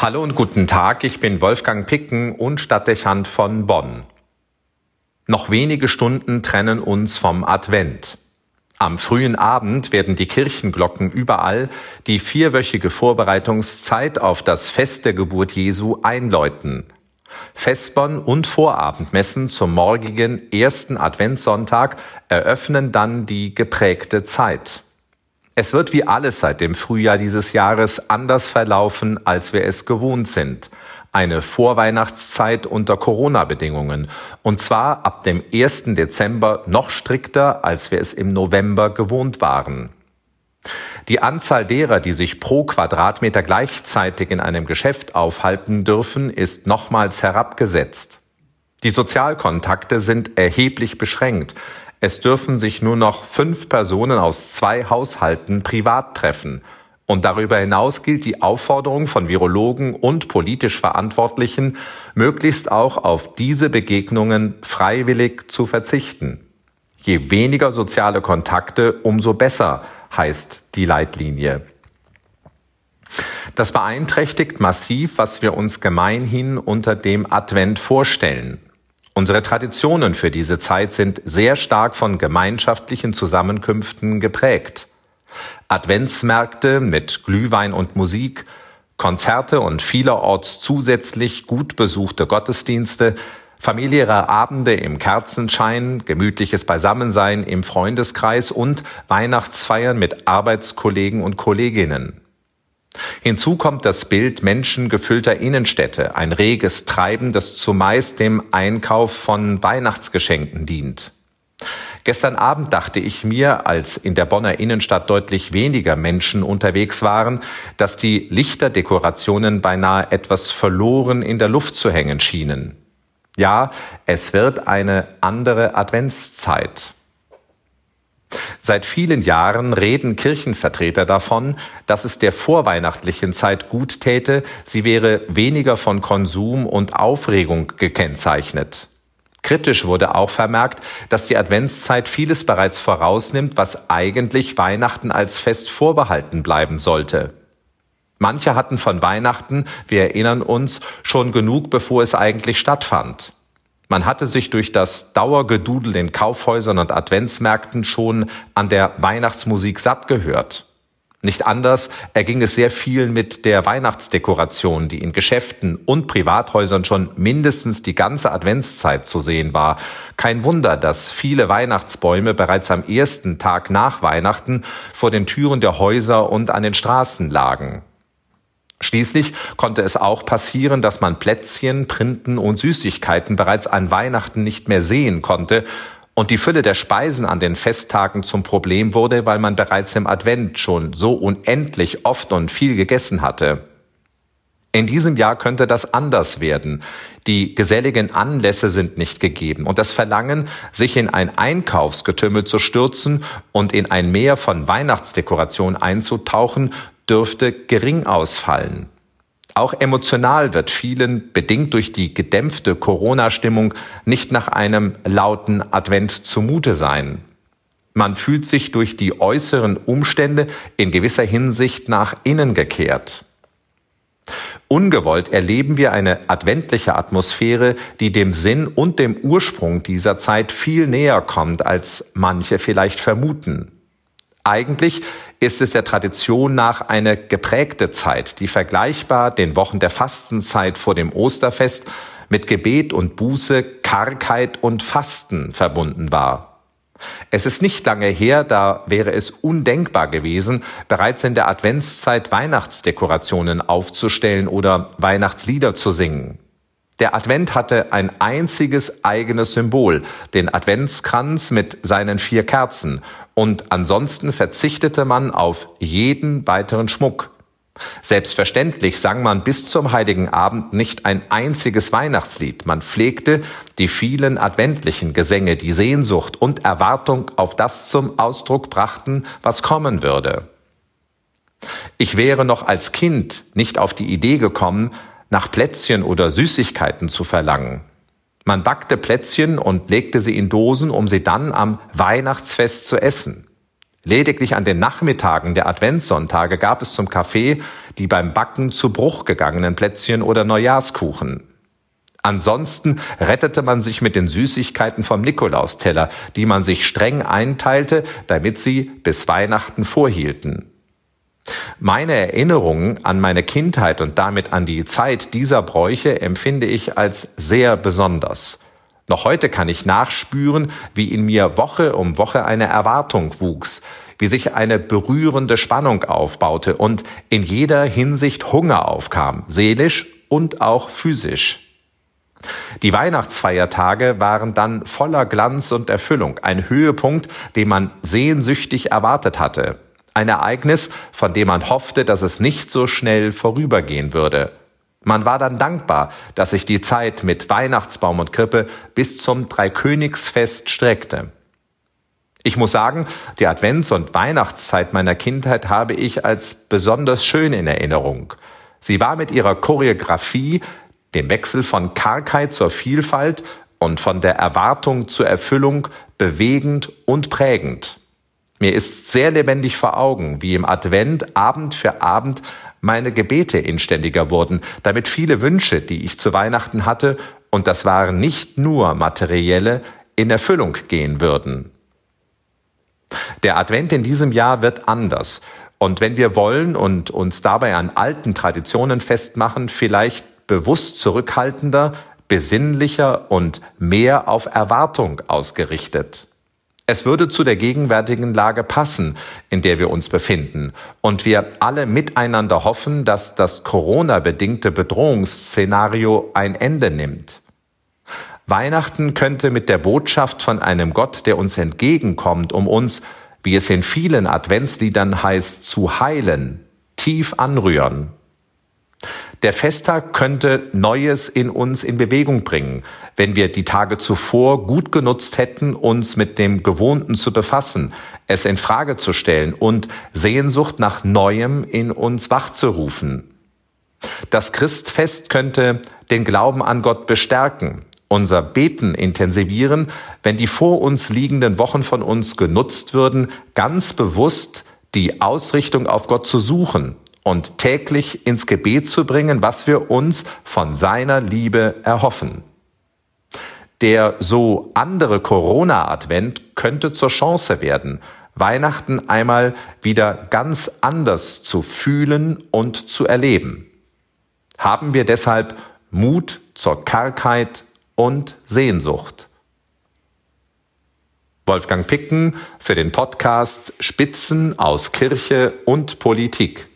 Hallo und guten Tag, ich bin Wolfgang Picken und Stadtdechant von Bonn. Noch wenige Stunden trennen uns vom Advent. Am frühen Abend werden die Kirchenglocken überall die vierwöchige Vorbereitungszeit auf das Fest der Geburt Jesu einläuten. Vespern und Vorabendmessen zum morgigen ersten Adventssonntag eröffnen dann die geprägte Zeit. Es wird wie alles seit dem Frühjahr dieses Jahres anders verlaufen, als wir es gewohnt sind. Eine Vorweihnachtszeit unter Corona-Bedingungen. Und zwar ab dem 1. Dezember noch strikter, als wir es im November gewohnt waren. Die Anzahl derer, die sich pro Quadratmeter gleichzeitig in einem Geschäft aufhalten dürfen, ist nochmals herabgesetzt. Die Sozialkontakte sind erheblich beschränkt. Es dürfen sich nur noch fünf Personen aus zwei Haushalten privat treffen. Und darüber hinaus gilt die Aufforderung von Virologen und politisch Verantwortlichen, möglichst auch auf diese Begegnungen freiwillig zu verzichten. Je weniger soziale Kontakte, umso besser, heißt die Leitlinie. Das beeinträchtigt massiv, was wir uns gemeinhin unter dem Advent vorstellen. Unsere Traditionen für diese Zeit sind sehr stark von gemeinschaftlichen Zusammenkünften geprägt. Adventsmärkte mit Glühwein und Musik, Konzerte und vielerorts zusätzlich gut besuchte Gottesdienste, familiäre Abende im Kerzenschein, gemütliches Beisammensein im Freundeskreis und Weihnachtsfeiern mit Arbeitskollegen und Kolleginnen. Hinzu kommt das Bild menschengefüllter Innenstädte, ein reges Treiben, das zumeist dem Einkauf von Weihnachtsgeschenken dient. Gestern Abend dachte ich mir, als in der Bonner Innenstadt deutlich weniger Menschen unterwegs waren, dass die Lichterdekorationen beinahe etwas verloren in der Luft zu hängen schienen. Ja, es wird eine andere Adventszeit. Seit vielen Jahren reden Kirchenvertreter davon, dass es der vorweihnachtlichen Zeit gut täte, sie wäre weniger von Konsum und Aufregung gekennzeichnet. Kritisch wurde auch vermerkt, dass die Adventszeit vieles bereits vorausnimmt, was eigentlich Weihnachten als Fest vorbehalten bleiben sollte. Manche hatten von Weihnachten, wir erinnern uns, schon genug, bevor es eigentlich stattfand. Man hatte sich durch das Dauergedudel in Kaufhäusern und Adventsmärkten schon an der Weihnachtsmusik satt gehört. Nicht anders erging es sehr vielen mit der Weihnachtsdekoration, die in Geschäften und Privathäusern schon mindestens die ganze Adventszeit zu sehen war. Kein Wunder, dass viele Weihnachtsbäume bereits am ersten Tag nach Weihnachten vor den Türen der Häuser und an den Straßen lagen. Schließlich konnte es auch passieren, dass man Plätzchen, Printen und Süßigkeiten bereits an Weihnachten nicht mehr sehen konnte und die Fülle der Speisen an den Festtagen zum Problem wurde, weil man bereits im Advent schon so unendlich oft und viel gegessen hatte. In diesem Jahr könnte das anders werden. Die geselligen Anlässe sind nicht gegeben und das Verlangen, sich in ein Einkaufsgetümmel zu stürzen und in ein Meer von Weihnachtsdekoration einzutauchen, dürfte gering ausfallen. Auch emotional wird vielen, bedingt durch die gedämpfte Corona-Stimmung, nicht nach einem lauten Advent zumute sein. Man fühlt sich durch die äußeren Umstände in gewisser Hinsicht nach innen gekehrt. Ungewollt erleben wir eine adventliche Atmosphäre, die dem Sinn und dem Ursprung dieser Zeit viel näher kommt, als manche vielleicht vermuten. Eigentlich ist es der Tradition nach eine geprägte Zeit, die vergleichbar den Wochen der Fastenzeit vor dem Osterfest mit Gebet und Buße, Kargheit und Fasten verbunden war. Es ist nicht lange her, da wäre es undenkbar gewesen, bereits in der Adventszeit Weihnachtsdekorationen aufzustellen oder Weihnachtslieder zu singen. Der Advent hatte ein einziges eigenes Symbol, den Adventskranz mit seinen vier Kerzen, und ansonsten verzichtete man auf jeden weiteren Schmuck. Selbstverständlich sang man bis zum heiligen Abend nicht ein einziges Weihnachtslied, man pflegte die vielen adventlichen Gesänge, die Sehnsucht und Erwartung auf das zum Ausdruck brachten, was kommen würde. Ich wäre noch als Kind nicht auf die Idee gekommen, nach Plätzchen oder Süßigkeiten zu verlangen. Man backte Plätzchen und legte sie in Dosen, um sie dann am Weihnachtsfest zu essen. Lediglich an den Nachmittagen der Adventssonntage gab es zum Kaffee die beim Backen zu Bruch gegangenen Plätzchen oder Neujahrskuchen. Ansonsten rettete man sich mit den Süßigkeiten vom Nikolausteller, die man sich streng einteilte, damit sie bis Weihnachten vorhielten. Meine Erinnerungen an meine Kindheit und damit an die Zeit dieser Bräuche empfinde ich als sehr besonders. Noch heute kann ich nachspüren, wie in mir Woche um Woche eine Erwartung wuchs, wie sich eine berührende Spannung aufbaute und in jeder Hinsicht Hunger aufkam, seelisch und auch physisch. Die Weihnachtsfeiertage waren dann voller Glanz und Erfüllung, ein Höhepunkt, den man sehnsüchtig erwartet hatte, ein Ereignis, von dem man hoffte, dass es nicht so schnell vorübergehen würde. Man war dann dankbar, dass sich die Zeit mit Weihnachtsbaum und Krippe bis zum Dreikönigsfest streckte. Ich muss sagen, die Advents- und Weihnachtszeit meiner Kindheit habe ich als besonders schön in Erinnerung. Sie war mit ihrer Choreografie, dem Wechsel von Kargheit zur Vielfalt und von der Erwartung zur Erfüllung bewegend und prägend. Mir ist sehr lebendig vor Augen, wie im Advent Abend für Abend meine Gebete inständiger wurden, damit viele Wünsche, die ich zu Weihnachten hatte, und das waren nicht nur materielle, in Erfüllung gehen würden. Der Advent in diesem Jahr wird anders. Und wenn wir wollen und uns dabei an alten Traditionen festmachen, vielleicht bewusst zurückhaltender, besinnlicher und mehr auf Erwartung ausgerichtet. Es würde zu der gegenwärtigen Lage passen, in der wir uns befinden, und wir alle miteinander hoffen, dass das Corona-bedingte Bedrohungsszenario ein Ende nimmt. Weihnachten könnte mit der Botschaft von einem Gott, der uns entgegenkommt, um uns, wie es in vielen Adventsliedern heißt, zu heilen, tief anrühren. Der Festtag könnte Neues in uns in Bewegung bringen, wenn wir die Tage zuvor gut genutzt hätten, uns mit dem Gewohnten zu befassen, es in Frage zu stellen und Sehnsucht nach Neuem in uns wachzurufen. Das Christfest könnte den Glauben an Gott bestärken, unser Beten intensivieren, wenn die vor uns liegenden Wochen von uns genutzt würden, ganz bewusst die Ausrichtung auf Gott zu suchen und täglich ins Gebet zu bringen, was wir uns von seiner Liebe erhoffen. Der so andere Corona-Advent könnte zur Chance werden, Weihnachten einmal wieder ganz anders zu fühlen und zu erleben. Haben wir deshalb Mut zur Kargheit und Sehnsucht. Wolfgang Picken für den Podcast Spitzen aus Kirche und Politik.